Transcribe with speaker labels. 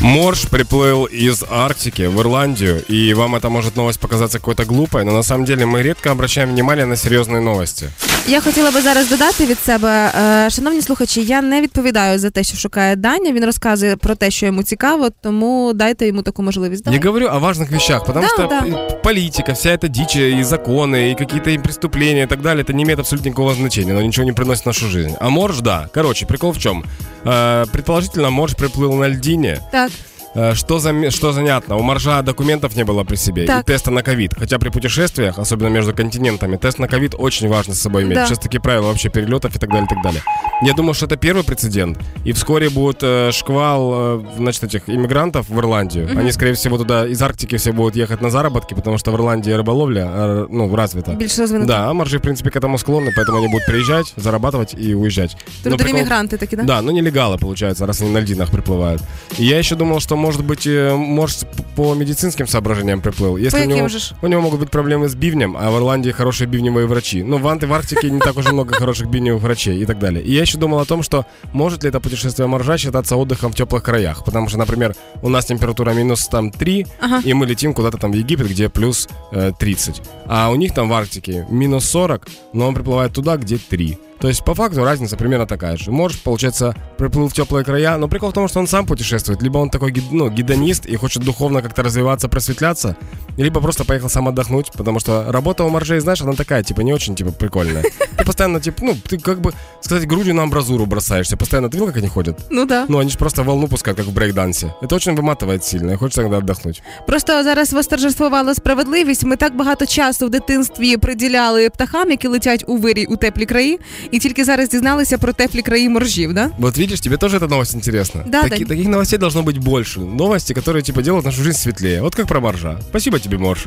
Speaker 1: Морж приплыл из Арктики в Ирландию, и вам это может новость показаться какой-то глупой, но на самом деле мы редко обращаем внимание на серьезные новости.
Speaker 2: Я хотіла би зараз додати від себе, е, шановні слухачі, я не відповідаю за те, що шукає Даня. Він розказує про те, що йому цікаво, тому дайте йому таку можливість.
Speaker 1: Я говорю о важных вещах, потому
Speaker 2: Да,
Speaker 1: что
Speaker 2: да.
Speaker 1: п- политика, вся эта дичь, и законы, и какие-то и преступления и так далее, это не имеет абсолютно никакого значения, оно ничего не приносит в нашу жизнь. А морж, да. Короче, прикол в чем? Э, предположительно, морж приплыл на льдине,
Speaker 2: Так,
Speaker 1: Э, Что, зам- что занятно, у Моржа документов не было при себе
Speaker 2: Так.
Speaker 1: и теста на ковид. Хотя при путешествиях, особенно между континентами, тест на ковид очень важно с собой иметь.
Speaker 2: Да.
Speaker 1: Сейчас такие правила вообще перелетов и так далее, и так далее. Я думаю, что это первый прецедент. И вскоре будет э, шквал, э, значит, этих иммигрантов в Ирландию. Они, скорее всего, туда из Арктики все будут ехать на заработки, потому что в Ирландии рыболовля, э, ну, развита.
Speaker 2: більш розвинено.
Speaker 1: Да, а моржи, в принципе, к этому склонны, поэтому они будут приезжать, зарабатывать и уезжать. Но
Speaker 2: Трудові
Speaker 1: прикол-
Speaker 2: мігранти такі, да?
Speaker 1: да, ну нелегалы, получается, раз они на льдинах приплывают. И я еще думал, что, может быть, э, может, по медицинским соображениям приплыл. Если
Speaker 2: По
Speaker 1: у, него,
Speaker 2: же
Speaker 1: у него могут быть проблемы с бивнем, а в Ирландии хорошие бивневые врачи. Ну, в, Анты, в Арктике не так уж много хороших бивневых врачей и так далее. И я еще думал о том, что может ли это путешествие моржа считаться отдыхом в теплых краях. Потому что, например, у нас температура минус там 3,
Speaker 2: Ага.
Speaker 1: и мы летим куда-то там в Египет, где плюс э, 30. А у них там в Арктике минус 40, но он приплывает туда, где 3. То есть, по факту, разница примерно такая же. Морж, получается, приплыл в теплые края, но прикол в том, что он сам путешествует. Либо он такой гид- ну, гедонист и хочет духовно как-то развиваться, просветляться, либо просто поехал сам отдохнуть, потому что работа у моржей, знаешь, она такая, типа, не очень, типа, прикольная. Ты постоянно, типа, ну, ты как бы, сказать, грудью на амбразуру бросаешься. Постоянно, ты видел, как они ходят?
Speaker 2: Ну да.
Speaker 1: Ну, они же просто волну пускают, как в брейкдансе. Это очень выматывает сильно, и хочется иногда отдохнуть.
Speaker 2: Просто зараз восторжествувала справедливість. Ми так багато часу в дитинстві приділяли птахам, які летять у вирій у теплі краї, і тільки зараз дізналися про теплі краї моржів, да?
Speaker 1: Вот видишь, тебе тоже эта новость интересна.
Speaker 2: Да,
Speaker 1: Таки-
Speaker 2: Дань.
Speaker 1: таких новостей должно быть больше. Новости, которые типа делают нашу жизнь светлее. Вот как про моржа. Спасибо тебе, Морж.